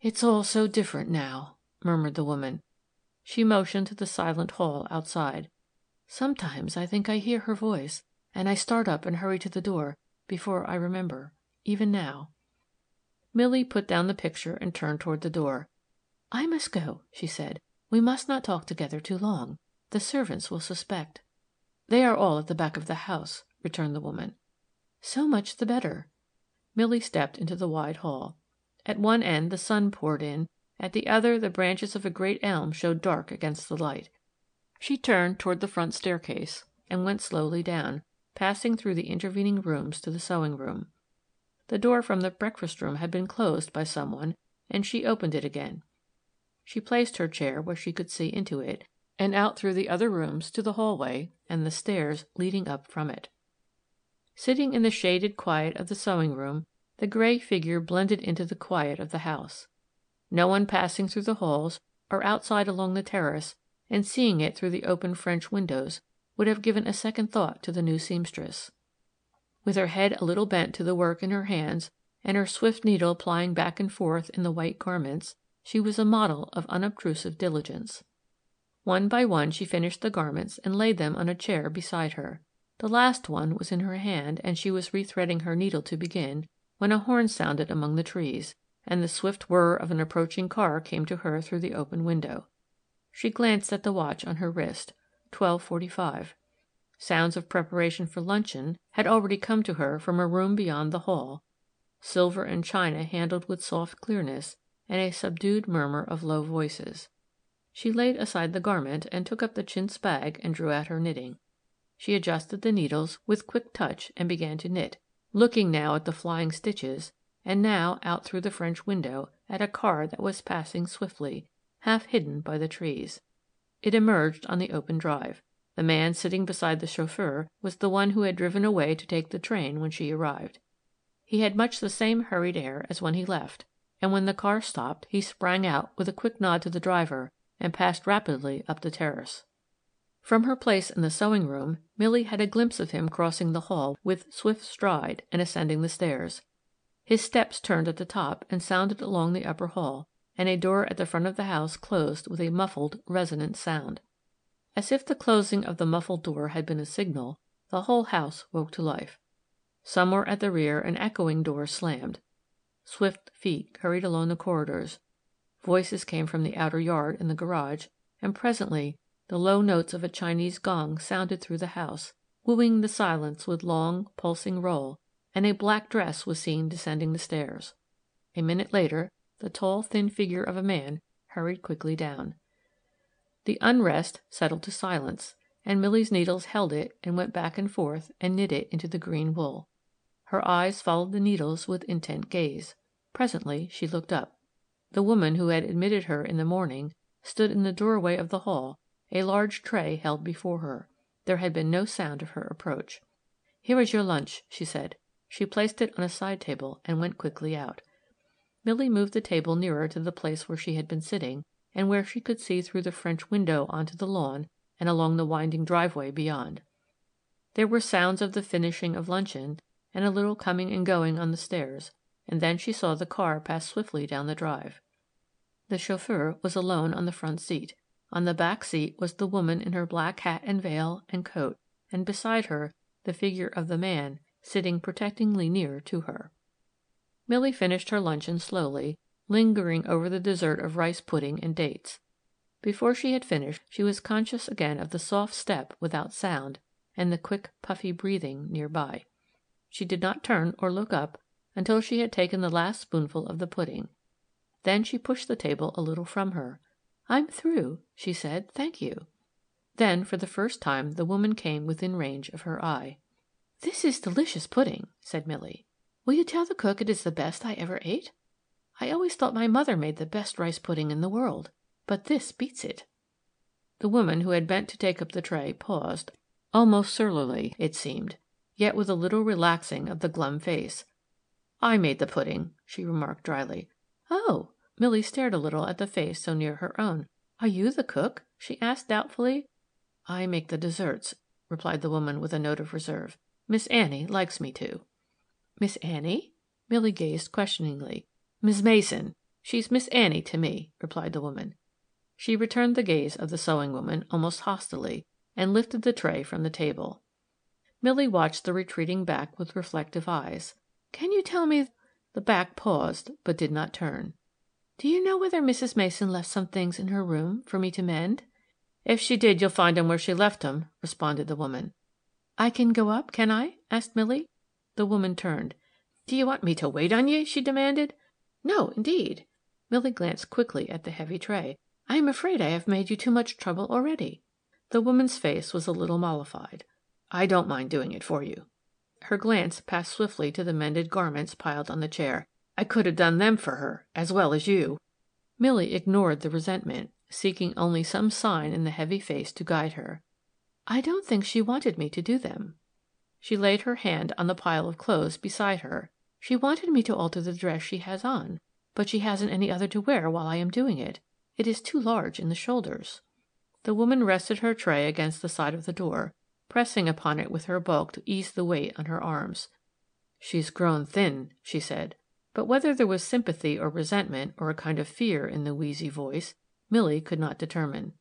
[SPEAKER 3] "It's all so different now," murmured the woman. She motioned to the silent hall outside. "Sometimes I think I hear her voice, and I start up and hurry to the door before I remember even now." Milly put down the picture and turned toward the door. "I must go," she said. "We must not talk together too long. The servants will suspect." "They are all at the back of the house," returned the woman. "So much the better." Milly stepped into the wide hall. At one end the sun poured in, at the other the branches of a great elm showed dark against the light. She turned toward the front staircase, and went slowly down, passing through the intervening rooms to the sewing room. The door from the breakfast room had been closed by some one, and she opened it again. She placed her chair where she could see into it, and out through the other rooms to the hallway and the stairs leading up from it. Sitting in the shaded quiet of the sewing room, the gray figure blended into the quiet of the house. No one passing through the halls or outside along the terrace and seeing it through the open French windows would have given a second thought to the new seamstress. With her head a little bent to the work in her hands, and her swift needle plying back and forth in the white garments, she was a model of unobtrusive diligence. One by one she finished the garments and laid them on a chair beside her. The last one was in her hand, and she was rethreading her needle to begin, when a horn sounded among the trees, and the swift whir of an approaching car came to her through the open window. She glanced at the watch on her wrist twelve forty five. Sounds of preparation for luncheon had already come to her from a room beyond the hall silver and china handled with soft clearness, and a subdued murmur of low voices. She laid aside the garment, and took up the chintz bag and drew out her knitting. She adjusted the needles with quick touch and began to knit, looking now at the flying stitches, and now out through the French window at a car that was passing swiftly, half hidden by the trees. it emerged on the open drive. The man sitting beside the chauffeur was the one who had driven away to take the train when she arrived. He had much the same hurried air as when he left, and when the car stopped he sprang out with a quick nod to the driver and passed rapidly up the terrace. From her place in the sewing room, Milly had a glimpse of him crossing the hall with swift stride and ascending the stairs. His steps turned at the top and sounded along the upper hall, and a door at the front of the house closed with a muffled, resonant sound. As if the closing of the muffled door had been a signal, the whole house woke to life. Somewhere at the rear an echoing door slammed. Swift feet hurried along the corridors, voices came from the outer yard and the garage, and presently the low notes of a Chinese gong sounded through the house, wooing the silence with long, pulsing roll, and a black dress was seen descending the stairs. A minute later the tall, thin figure of a man hurried quickly down. The unrest settled to silence, and Milly's needles held it and went back and forth and knit it into the green wool. Her eyes followed the needles with intent gaze. Presently she looked up. The woman who had admitted her in the morning stood in the doorway of the hall, a large tray held before her. There had been no sound of her approach. "Here is your lunch," she said. She placed it on a side table and went quickly out. Milly moved the table nearer to the place where she had been sitting and where she could see through the French window onto the lawn and along the winding driveway beyond. There were sounds of the finishing of luncheon and a little coming and going on the stairs, and then she saw the car pass swiftly down the drive. The chauffeur was alone on the front seat. On the back seat was the woman in her black hat and veil and coat, and beside her the figure of the man sitting protectingly near to her. Milly finished her luncheon slowly, lingering over the dessert of rice pudding and dates. Before she had finished, she was conscious again of the soft step without sound and the quick, puffy breathing near by. She did not turn or look up until she had taken the last spoonful of the pudding. Then she pushed the table a little from her. "I'm through," she said. "Thank you." Then, for the first time, the woman came within range of her eye. "This is delicious pudding," said Milly. "Will you tell the cook it is the best I ever ate? I always thought my mother made the best rice pudding in the world, but this beats it." The woman who had bent to take up the tray paused, almost surlily, it seemed, yet with a little relaxing of the glum face. "I made the pudding," she remarked dryly. "Oh!" Milly stared a little at the face so near her own. "Are you the cook?" she asked doubtfully. "I make the desserts," replied the woman with a note of reserve. "Miss Annie likes me to." "Miss Annie?" Milly gazed questioningly. "Mis' Mason. She's Miss Annie to me," replied the woman. She returned the gaze of the sewing woman almost hostilely, and lifted the tray from the table. Milly watched the retreating back with reflective eyes. "Can you tell me The back paused, but did not turn. "Do you know whether Mrs. Mason left some things in her room for me to mend?" "If she did, you'll find 'em where she left 'em," responded the woman. "I can go up, can I?" asked Milly. The woman turned. "Do you want me to wait on ye?" she demanded. "No, indeed." Milly glanced quickly at the heavy tray. "I am afraid I have made you too much trouble already." The woman's face was a little mollified. "I don't mind doing it for you." Her glance passed swiftly to the mended garments piled on the chair. "I could have done them for her, as well as you." Milly ignored the resentment, seeking only some sign in the heavy face to guide her. "I don't think she wanted me to do them." She laid her hand on the pile of clothes beside her. She wanted me to alter the dress she has on, but she hasn't any other to wear while I am doing it. It is too large in the shoulders." The woman rested her tray against the side of the door, pressing upon it with her bulk to ease the weight on her arms. "She's grown thin," she said, but whether there was sympathy or resentment or a kind of fear in the wheezy voice, Milly could not determine.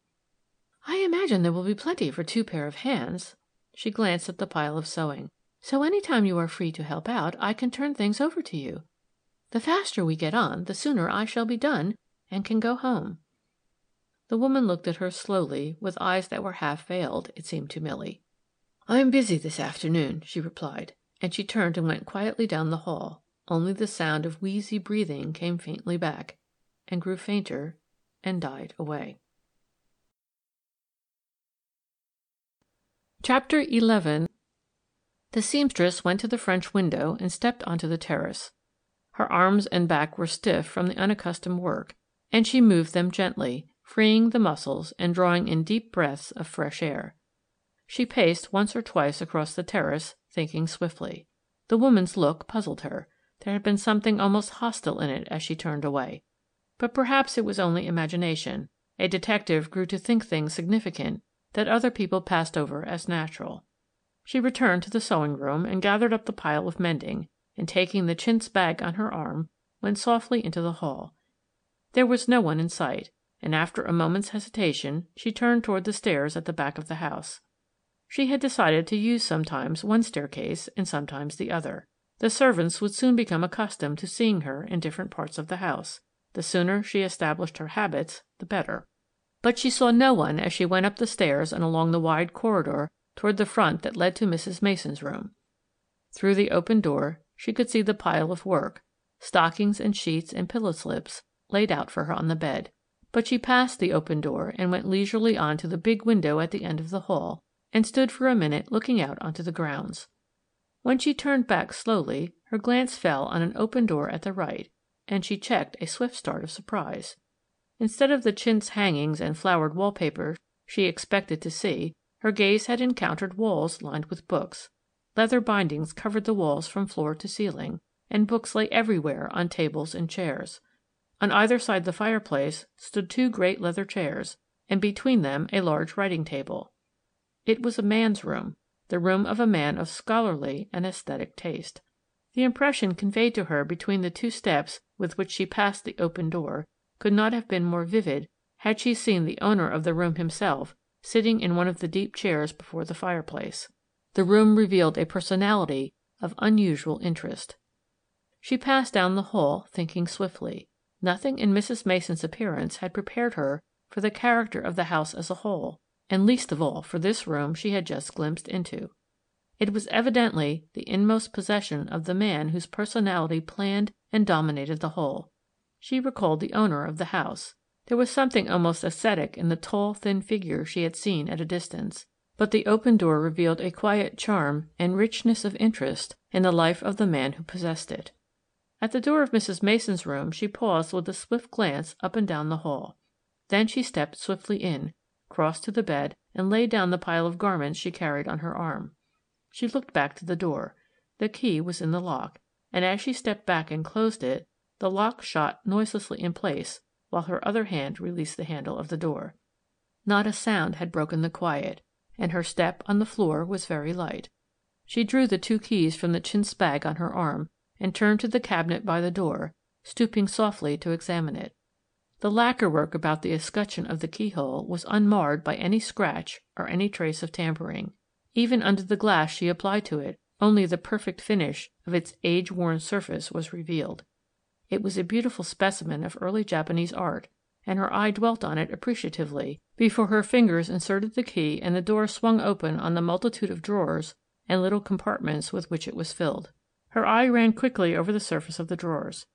[SPEAKER 3] "I imagine there will be plenty for two pair of hands." She glanced at the pile of sewing. So any time you are free to help out, I can turn things over to you. The faster we get on, the sooner I shall be done, and can go home." The woman looked at her slowly, with eyes that were half veiled, it seemed to Milly. "I am busy this afternoon," she replied, and she turned and went quietly down the hall. Only the sound of wheezy breathing came faintly back, and grew fainter, and died away. Chapter 11 the seamstress went to the French window and stepped onto the terrace. Her arms and back were stiff from the unaccustomed work, and she moved them gently, freeing the muscles and drawing in deep breaths of fresh air. She paced once or twice across the terrace, thinking swiftly. The woman's look puzzled her. There had been something almost hostile in it as she turned away. But perhaps it was only imagination a detective grew to think things significant that other people passed over as natural. She returned to the sewing room and gathered up the pile of mending, and taking the chintz bag on her arm, went softly into the hall. There was no one in sight, and after a moment's hesitation she turned toward the stairs at the back of the house. She had decided to use sometimes one staircase and sometimes the other. The servants would soon become accustomed to seeing her in different parts of the house. The sooner she established her habits, the better. But she saw no one as she went up the stairs and along the wide corridor toward the front that led to Mrs. Mason's room. Through the open door she could see the pile of work, stockings and sheets and pillow slips, laid out for her on the bed. But she passed the open door and went leisurely on to the big window at the end of the hall, and stood for a minute looking out onto the grounds. When she turned back slowly, her glance fell on an open door at the right, and she checked a swift start of surprise. Instead of the chintz hangings and flowered wall paper she expected to see, her gaze had encountered walls lined with books. Leather bindings covered the walls from floor to ceiling, and books lay everywhere on tables and chairs. On either side the fireplace stood two great leather chairs, and between them a large writing table. It was a man's room, the room of a man of scholarly and aesthetic taste. The impression conveyed to her between the two steps with which she passed the open door could not have been more vivid had she seen the owner of the room himself sitting in one of the deep chairs before the fireplace. The room revealed a personality of unusual interest. She passed down the hall, thinking swiftly. Nothing in Mrs. Mason's appearance had prepared her for the character of the house as a whole, and least of all for this room she had just glimpsed into. It was evidently the inmost possession of the man whose personality planned and dominated the whole. She recalled the owner of the house. There was something almost ascetic in the tall, thin figure she had seen at a distance, but the open door revealed a quiet charm and richness of interest in the life of the man who possessed it. At the door of Mrs. Mason's room she paused with a swift glance up and down the hall. Then she stepped swiftly in, crossed to the bed, and laid down the pile of garments she carried on her arm. She looked back to the door. The key was in the lock, and as she stepped back and closed it, the lock shot noiselessly in place while her other hand released the handle of the door. Not a sound had broken the quiet, and her step on the floor was very light. She drew the two keys from the chintz bag on her arm and turned to the cabinet by the door, stooping softly to examine it. The lacquer work about the escutcheon of the keyhole was unmarred by any scratch or any trace of tampering. Even under the glass she applied to it, only the perfect finish of its age worn surface was revealed. It was a beautiful specimen of early Japanese art, and her eye dwelt on it appreciatively before her fingers inserted the key and the door swung open on the multitude of drawers and little compartments with which it was filled. Her eye ran quickly over the surface of the drawers.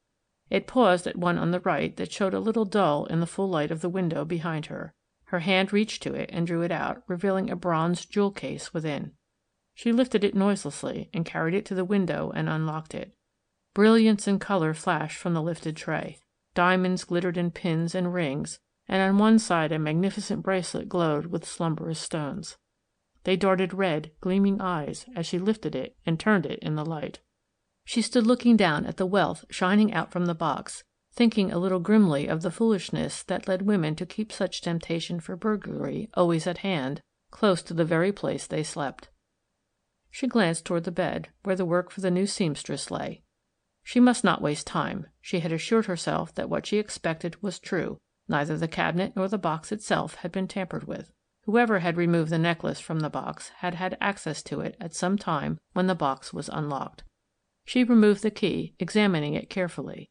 [SPEAKER 3] It paused at one on the right that showed a little dull in the full light of the window behind her. Her hand reached to it and drew it out, revealing a bronze jewel case within. She lifted it noiselessly and carried it to the window and unlocked it. Brilliance and color flashed from the lifted tray. Diamonds glittered in pins and rings, and on one side a magnificent bracelet glowed with slumberous stones. They darted red, gleaming eyes as she lifted it and turned it in the light. She stood looking down at the wealth shining out from the box, thinking a little grimly of the foolishness that led women to keep such temptation for burglary always at hand, close to the very place they slept. She glanced toward the bed, where the work for the new seamstress lay. She must not waste time; she had assured herself that what she expected was true neither the cabinet nor the box itself had been tampered with. Whoever had removed the necklace from the box had had access to it at some time when the box was unlocked. She removed the key, examining it carefully.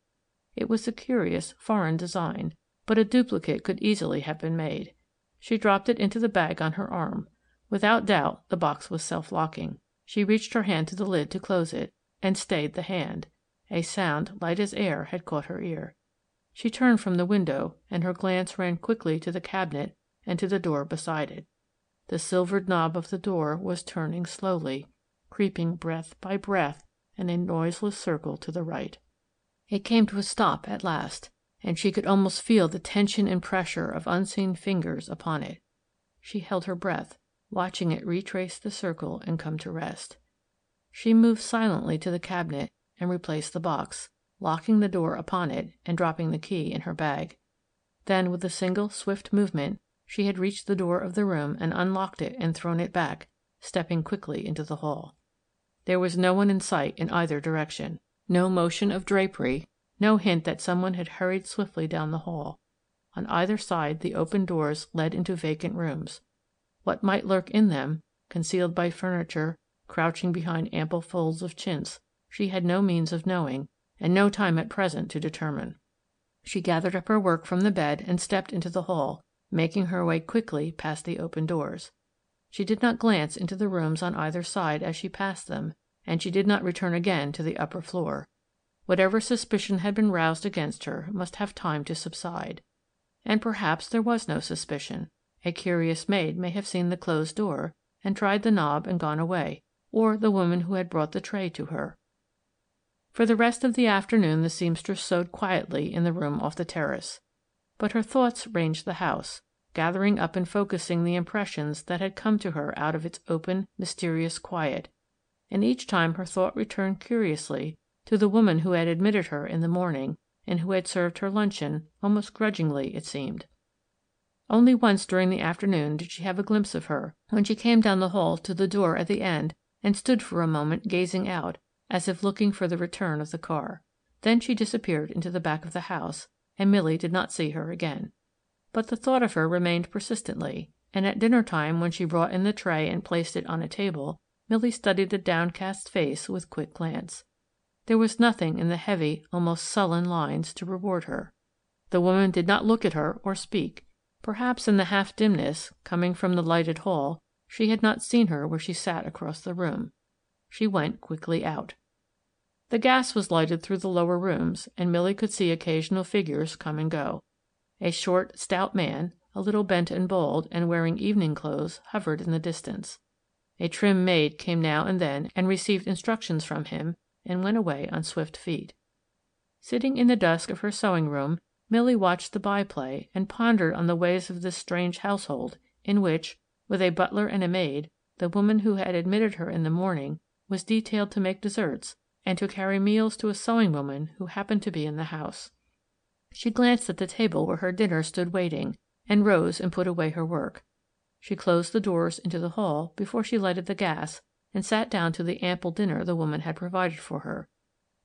[SPEAKER 3] It was a curious, foreign design, but a duplicate could easily have been made. She dropped it into the bag on her arm. Without doubt the box was self locking. She reached her hand to the lid to close it, and stayed the hand. A sound, light as air, had caught her ear. She turned from the window, and her glance ran quickly to the cabinet and to the door beside it. The silvered knob of the door was turning slowly, creeping breath by breath in a noiseless circle to the right. It came to a stop at last. and she could almost feel the tension and pressure of unseen fingers upon it. She held her breath, watching it retrace the circle and come to rest. She moved silently to the cabinet and replaced the box, locking the door upon it and dropping the key in her bag. Then, with a single swift movement, she had reached the door of the room and unlocked it and thrown it back, stepping quickly into the hall. There was no one in sight in either direction no motion of drapery, no hint that some one had hurried swiftly down the hall. On either side the open doors led into vacant rooms. What might lurk in them, concealed by furniture, crouching behind ample folds of chintz, she had no means of knowing, and no time at present to determine. She gathered up her work from the bed and stepped into the hall, making her way quickly past the open doors. She did not glance into the rooms on either side as she passed them, and she did not return again to the upper floor. Whatever suspicion had been roused against her must have time to subside. And perhaps there was no suspicion. A curious maid may have seen the closed door, and tried the knob and gone away, or the woman who had brought the tray to her. For the rest of the afternoon the seamstress sewed quietly in the room off the terrace. But her thoughts ranged the house, gathering up and focusing the impressions that had come to her out of its open, mysterious quiet, and each time her thought returned curiously to the woman who had admitted her in the morning, and who had served her luncheon, almost grudgingly, it seemed. Only once during the afternoon did she have a glimpse of her, when she came down the hall to the door at the end and stood for a moment gazing out, as if looking for the return of the car. Then she disappeared into the back of the house, and Milly did not see her again. But the thought of her remained persistently, and at dinner time when she brought in the tray and placed it on a table, Milly studied the downcast face with quick glance. There was nothing in the heavy, almost sullen lines to reward her. The woman did not look at her or speak. Perhaps in the half dimness, coming from the lighted hall, she had not seen her where she sat across the room. She went quickly out. The gas was lighted through the lower rooms, and Milly could see occasional figures come and go. A short, stout man, a little bent and bald, and wearing evening clothes, hovered in the distance. A trim maid came now and then and received instructions from him, and went away on swift feet. Sitting in the dusk of her sewing room, Milly watched the by play and pondered on the ways of this strange household, in which, with a butler and a maid, the woman who had admitted her in the morning was detailed to make desserts and to carry meals to a sewing woman who happened to be in the house. She glanced at the table where her dinner stood waiting, and rose and put away her work. She closed the doors into the hall before she lighted the gas and sat down to the ample dinner the woman had provided for her.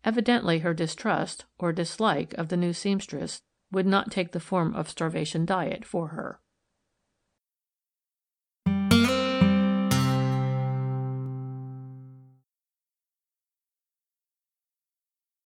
[SPEAKER 3] Evidently her distrust or dislike of the new seamstress would not take the form of starvation diet for her.